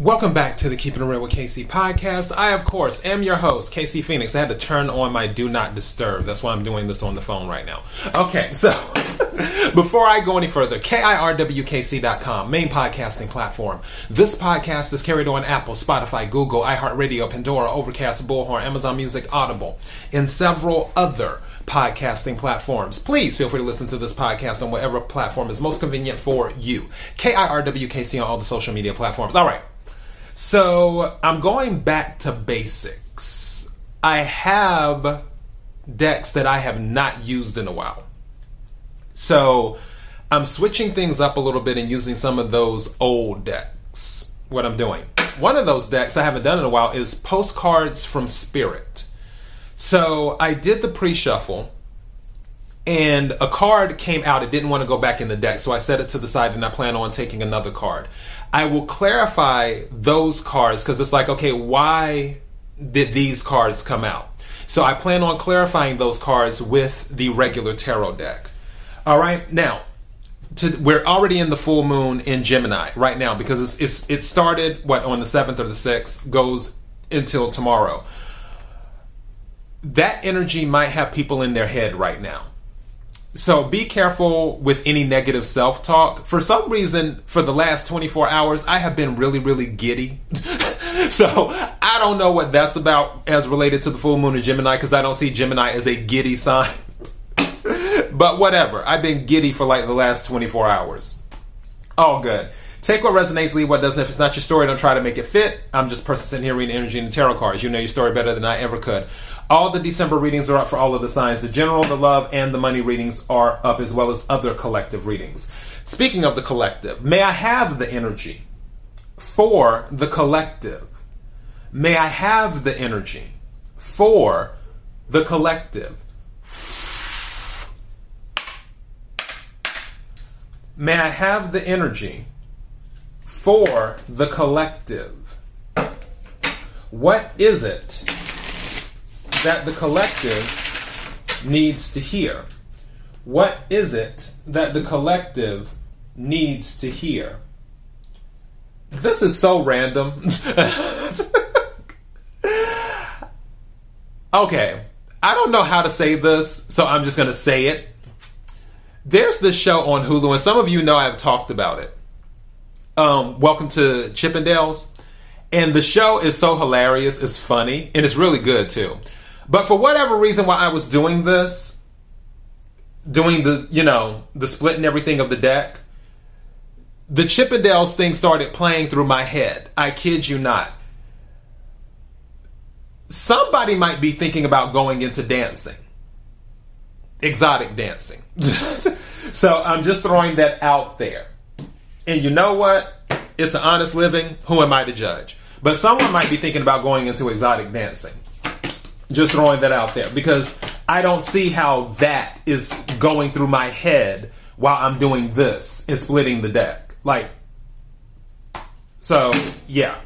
Welcome back to the Keeping It Real with KC podcast. I, of course, am your host, KC Phoenix. I had to turn on my Do Not Disturb. That's why I'm doing this on the phone right now. Okay, so before I go any further, KIRWKC.com, main podcasting platform. This podcast is carried on Apple, Spotify, Google, iHeartRadio, Pandora, Overcast, Bullhorn, Amazon Music, Audible, and several other podcasting platforms. Please feel free to listen to this podcast on whatever platform is most convenient for you. KIRWKC on all the social media platforms. All right. So I'm going back to basics. I have decks that I have not used in a while. So I'm switching things up a little bit and using some of those old decks. What I'm doing. One of those decks I haven't done in a while is Postcards from Spirit. So I did the pre shuffle and a card came out. It didn't want to go back in the deck, so I set it to the side and I plan on taking another card. I will clarify those cards because it's like, okay, why did these cards come out? So I plan on clarifying those cards with the regular tarot deck. All right, now to, we're already in the full moon in Gemini right now because it's, it's it started what on the seventh or the sixth goes until tomorrow. That energy might have people in their head right now so be careful with any negative self talk. For some reason, for the last 24 hours, I have been really, really giddy. so I don't know what that's about as related to the full moon in Gemini because I don't see Gemini as a giddy sign. but whatever. I've been giddy for like the last 24 hours. All good. Take what resonates, leave what doesn't. If it's not your story, don't try to make it fit. I'm just a person sitting here reading energy and the tarot cards. You know your story better than I ever could. All the December readings are up for all of the signs. The general, the love, and the money readings are up as well as other collective readings. Speaking of the collective, may I have the energy for the collective? May I have the energy for the collective? May I have the energy for the collective? What is it that the collective needs to hear? What is it that the collective needs to hear? This is so random. okay, I don't know how to say this, so I'm just going to say it. There's this show on Hulu, and some of you know I've talked about it. Um, Welcome to Chippendales. And the show is so hilarious, it's funny, and it's really good too. But for whatever reason, while I was doing this, doing the, you know, the split and everything of the deck, the Chippendales thing started playing through my head. I kid you not. Somebody might be thinking about going into dancing, exotic dancing. so I'm just throwing that out there. And you know what? It's an honest living. Who am I to judge? But someone might be thinking about going into exotic dancing. Just throwing that out there because I don't see how that is going through my head while I'm doing this and splitting the deck. Like, so yeah.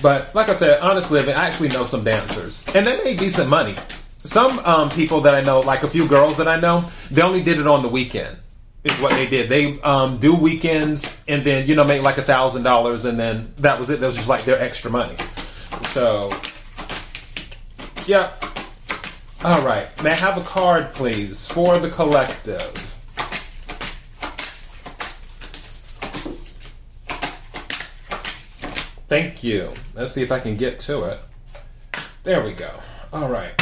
But like I said, honest living, I actually know some dancers, and they made decent money. Some um, people that I know, like a few girls that I know, they only did it on the weekend. Is what they did. They um, do weekends and then you know make like a thousand dollars, and then that was it. That was just like their extra money. So Yep. All right. May I have a card, please, for the collective? Thank you. Let's see if I can get to it. There we go. All right.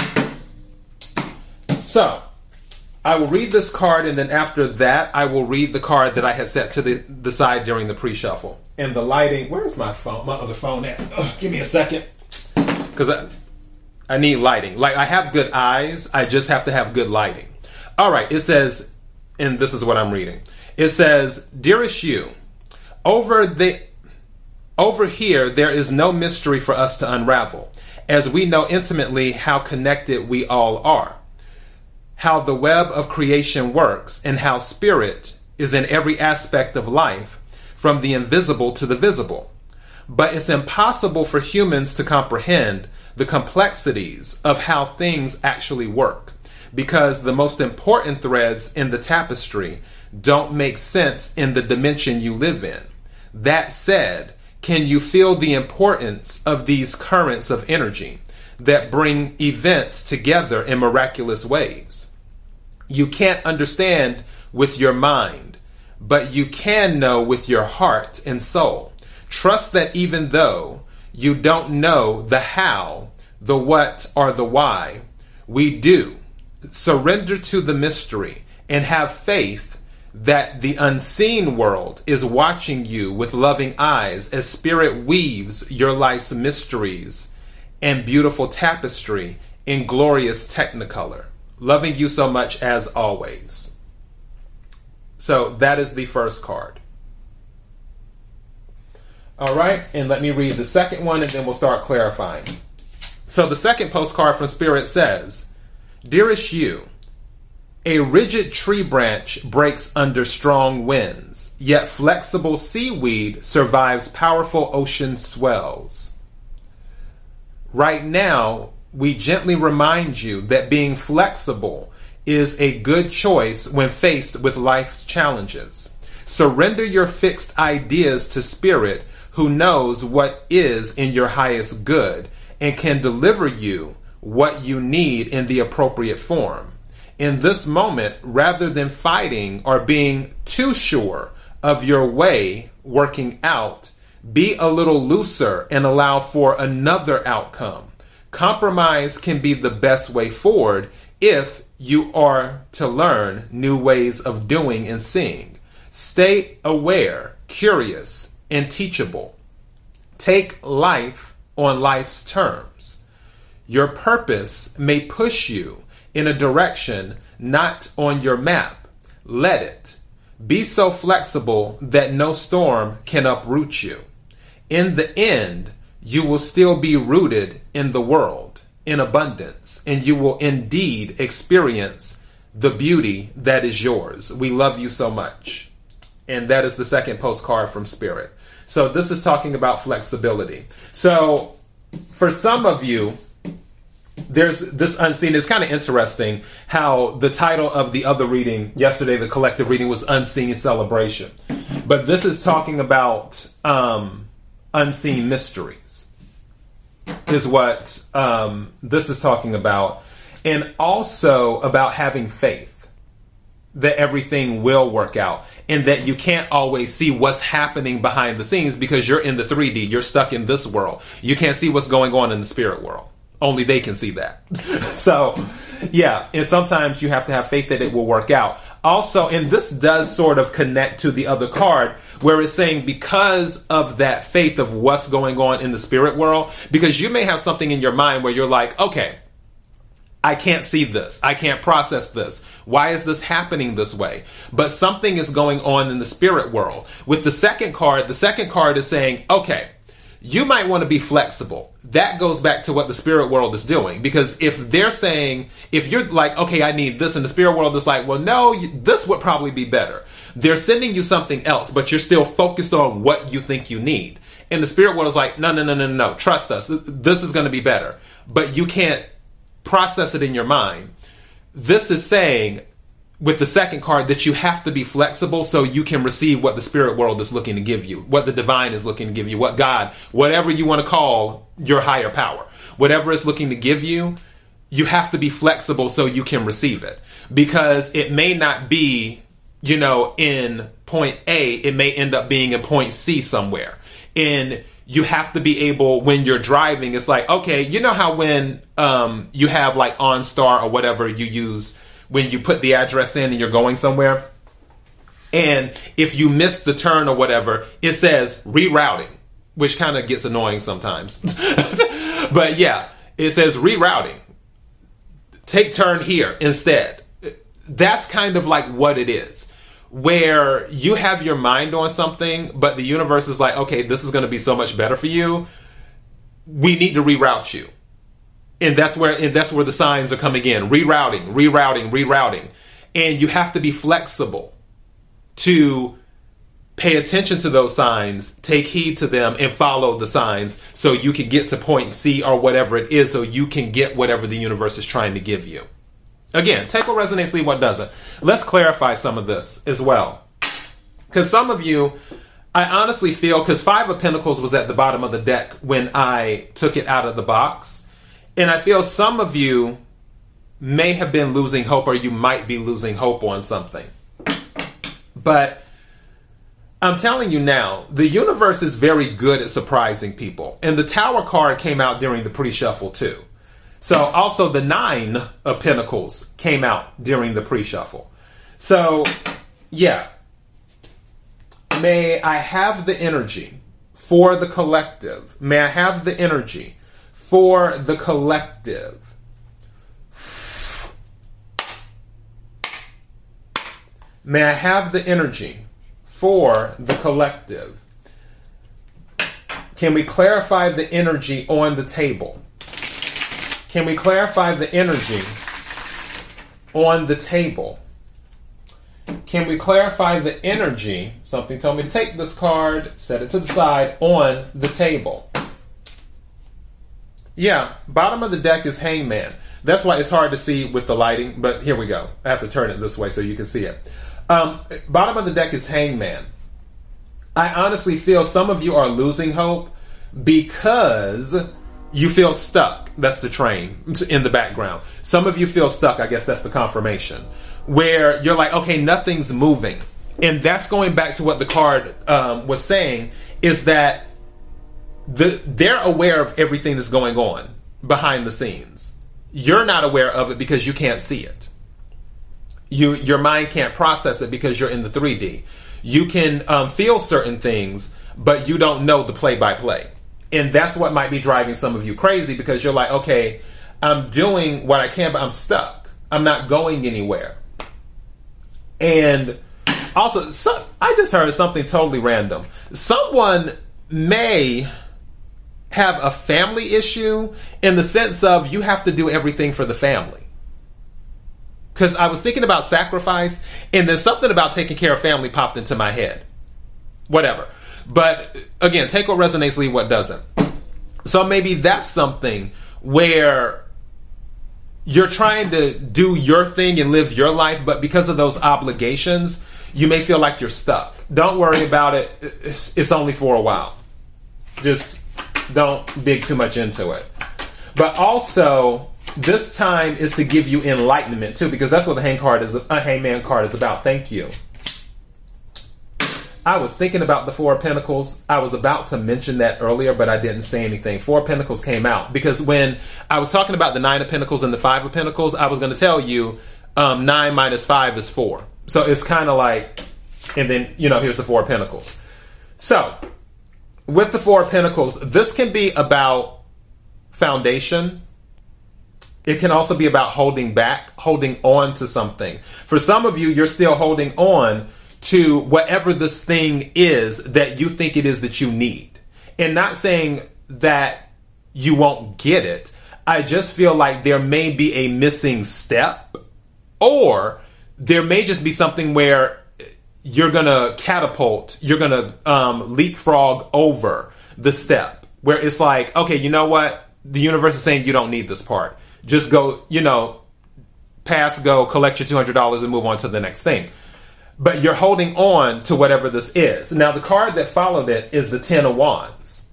So, I will read this card, and then after that, I will read the card that I had set to the, the side during the pre shuffle. And the lighting, where's my phone? My other phone at? Ugh, give me a second. Because I I need lighting. Like I have good eyes, I just have to have good lighting. All right, it says, and this is what I'm reading. It says, "Dearest you, over the over here there is no mystery for us to unravel, as we know intimately how connected we all are, how the web of creation works, and how spirit is in every aspect of life, from the invisible to the visible. But it's impossible for humans to comprehend." the complexities of how things actually work because the most important threads in the tapestry don't make sense in the dimension you live in. That said, can you feel the importance of these currents of energy that bring events together in miraculous ways? You can't understand with your mind, but you can know with your heart and soul. Trust that even though you don't know the how, the what, or the why, we do. Surrender to the mystery and have faith that the unseen world is watching you with loving eyes as spirit weaves your life's mysteries and beautiful tapestry in glorious technicolor. Loving you so much as always. So that is the first card. All right, and let me read the second one and then we'll start clarifying. So the second postcard from Spirit says Dearest you, a rigid tree branch breaks under strong winds, yet flexible seaweed survives powerful ocean swells. Right now, we gently remind you that being flexible is a good choice when faced with life's challenges. Surrender your fixed ideas to Spirit, who knows what is in your highest good and can deliver you what you need in the appropriate form. In this moment, rather than fighting or being too sure of your way working out, be a little looser and allow for another outcome. Compromise can be the best way forward if you are to learn new ways of doing and seeing. Stay aware, curious, and teachable. Take life on life's terms. Your purpose may push you in a direction not on your map. Let it. Be so flexible that no storm can uproot you. In the end, you will still be rooted in the world, in abundance, and you will indeed experience the beauty that is yours. We love you so much. And that is the second postcard from Spirit. So this is talking about flexibility. So for some of you, there's this unseen. It's kind of interesting how the title of the other reading yesterday, the collective reading, was Unseen Celebration. But this is talking about um, unseen mysteries, is what um, this is talking about. And also about having faith that everything will work out and that you can't always see what's happening behind the scenes because you're in the 3D, you're stuck in this world. You can't see what's going on in the spirit world. Only they can see that. so, yeah, and sometimes you have to have faith that it will work out. Also, and this does sort of connect to the other card where it's saying because of that faith of what's going on in the spirit world, because you may have something in your mind where you're like, okay, I can't see this. I can't process this. Why is this happening this way? But something is going on in the spirit world. With the second card, the second card is saying, okay, you might want to be flexible. That goes back to what the spirit world is doing. Because if they're saying, if you're like, okay, I need this, and the spirit world is like, well, no, this would probably be better. They're sending you something else, but you're still focused on what you think you need. And the spirit world is like, no, no, no, no, no, trust us. This is going to be better. But you can't process it in your mind. This is saying with the second card that you have to be flexible so you can receive what the spirit world is looking to give you, what the divine is looking to give you, what God, whatever you want to call your higher power, whatever it's looking to give you, you have to be flexible so you can receive it because it may not be, you know, in point A, it may end up being in point C somewhere. In you have to be able when you're driving it's like okay you know how when um, you have like OnStar or whatever you use when you put the address in and you're going somewhere and if you miss the turn or whatever it says rerouting which kind of gets annoying sometimes but yeah it says rerouting take turn here instead that's kind of like what it is where you have your mind on something, but the universe is like, okay, this is going to be so much better for you. We need to reroute you. And that's where and that's where the signs are coming in. Rerouting, rerouting, rerouting. And you have to be flexible to pay attention to those signs, take heed to them, and follow the signs so you can get to point C or whatever it is, so you can get whatever the universe is trying to give you. Again, take what resonates, leave what doesn't. Let's clarify some of this as well. Because some of you, I honestly feel because Five of Pentacles was at the bottom of the deck when I took it out of the box. And I feel some of you may have been losing hope or you might be losing hope on something. But I'm telling you now, the universe is very good at surprising people. And the Tower card came out during the pre shuffle, too. So, also the Nine of Pentacles came out during the pre shuffle. So, yeah. May I have the energy for the collective? May I have the energy for the collective? May I have the energy for the collective? Can we clarify the energy on the table? Can we clarify the energy on the table? Can we clarify the energy? Something told me to take this card, set it to the side on the table. Yeah, bottom of the deck is Hangman. That's why it's hard to see with the lighting, but here we go. I have to turn it this way so you can see it. Um, bottom of the deck is Hangman. I honestly feel some of you are losing hope because you feel stuck. That's the train in the background. Some of you feel stuck. I guess that's the confirmation. Where you're like, okay, nothing's moving. And that's going back to what the card um, was saying is that the, they're aware of everything that's going on behind the scenes. You're not aware of it because you can't see it. You, your mind can't process it because you're in the 3D. You can um, feel certain things, but you don't know the play by play and that's what might be driving some of you crazy because you're like, okay, I'm doing what I can, but I'm stuck. I'm not going anywhere. And also, I just heard something totally random. Someone may have a family issue in the sense of you have to do everything for the family. Because I was thinking about sacrifice, and then something about taking care of family popped into my head. Whatever. But again, take what resonates, leave what doesn't. So maybe that's something where you're trying to do your thing and live your life, but because of those obligations, you may feel like you're stuck. Don't worry about it. It's only for a while. Just don't dig too much into it. But also, this time is to give you enlightenment too, because that's what the hang card is. A hangman card is about. Thank you. I was thinking about the Four of Pentacles. I was about to mention that earlier, but I didn't say anything. Four of Pentacles came out because when I was talking about the Nine of Pentacles and the Five of Pentacles, I was going to tell you um, nine minus five is four. So it's kind of like, and then, you know, here's the Four of Pentacles. So with the Four of Pentacles, this can be about foundation. It can also be about holding back, holding on to something. For some of you, you're still holding on to whatever this thing is that you think it is that you need. And not saying that you won't get it. I just feel like there may be a missing step or there may just be something where you're gonna catapult, you're gonna um, leapfrog over the step where it's like, okay, you know what? The universe is saying you don't need this part. Just go, you know, pass go, collect your $200 and move on to the next thing but you're holding on to whatever this is. Now, the card that followed it is the Ten of Wands.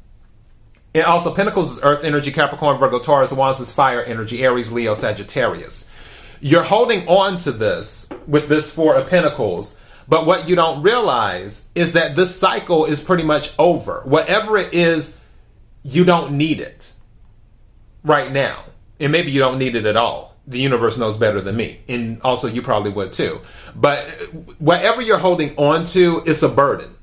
And also, Pentacles is Earth energy, Capricorn, Virgo, Taurus, Wands is fire energy, Aries, Leo, Sagittarius. You're holding on to this with this Four of Pentacles, but what you don't realize is that this cycle is pretty much over. Whatever it is, you don't need it right now. And maybe you don't need it at all the universe knows better than me. And also, you probably would too. But whatever you're holding on to, it's a burden.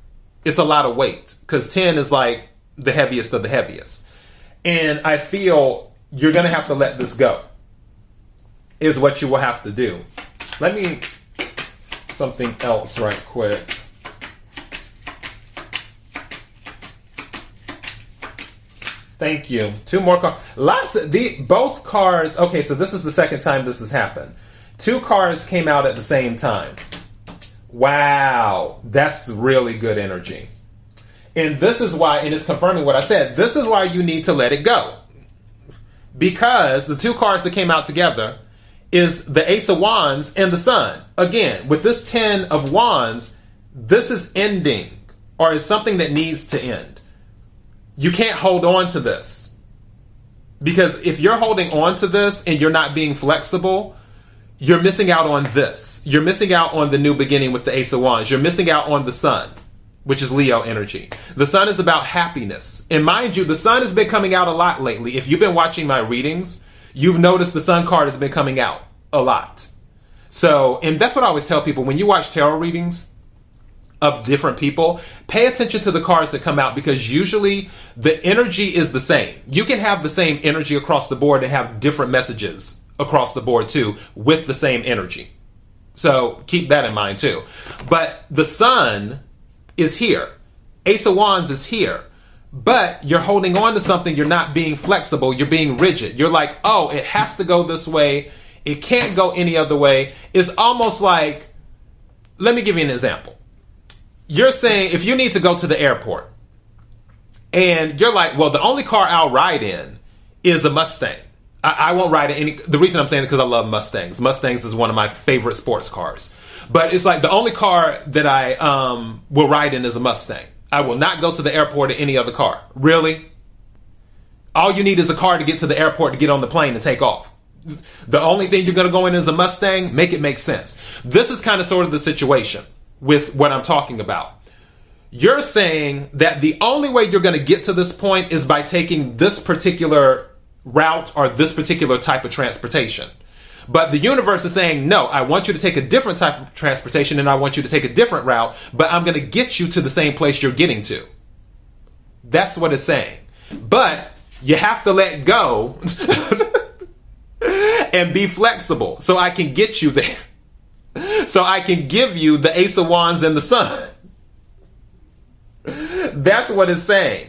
It's a lot of weight because 10 is like the heaviest of the heaviest. And I feel you're going to have to let this go, is what you will have to do. Let me something else right quick. Thank you. Two more cards. Lots of the both cards. Okay, so this is the second time this has happened. Two cards came out at the same time. Wow, that's really good energy. And this is why, and it's confirming what I said. This is why you need to let it go. Because the two cards that came out together is the Ace of Wands and the Sun. Again, with this 10 of Wands, this is ending or is something that needs to end. You can't hold on to this. Because if you're holding on to this and you're not being flexible, you're missing out on this. You're missing out on the new beginning with the Ace of Wands. You're missing out on the sun, which is Leo energy. The sun is about happiness. And mind you, the sun has been coming out a lot lately. If you've been watching my readings, you've noticed the sun card has been coming out a lot. So, and that's what I always tell people when you watch tarot readings of different people, pay attention to the cards that come out because usually the energy is the same. You can have the same energy across the board and have different messages across the board too with the same energy. So keep that in mind too. But the sun is here. Ace of Wands is here. But you're holding on to something, you're not being flexible, you're being rigid. You're like, oh, it has to go this way, it can't go any other way. It's almost like, let me give you an example. You're saying if you need to go to the airport, and you're like, well, the only car I'll ride in is a Mustang. I, I won't ride in any. The reason I'm saying it because I love Mustangs. Mustangs is one of my favorite sports cars. But it's like the only car that I um, will ride in is a Mustang. I will not go to the airport in any other car. Really? All you need is a car to get to the airport to get on the plane and take off. The only thing you're going to go in is a Mustang. Make it make sense. This is kind of sort of the situation with what I'm talking about. You're saying that the only way you're going to get to this point is by taking this particular route or this particular type of transportation. But the universe is saying, no, I want you to take a different type of transportation and I want you to take a different route, but I'm going to get you to the same place you're getting to. That's what it's saying. But you have to let go and be flexible so I can get you there. So I can give you the Ace of Wands and the Sun. That's what it's saying.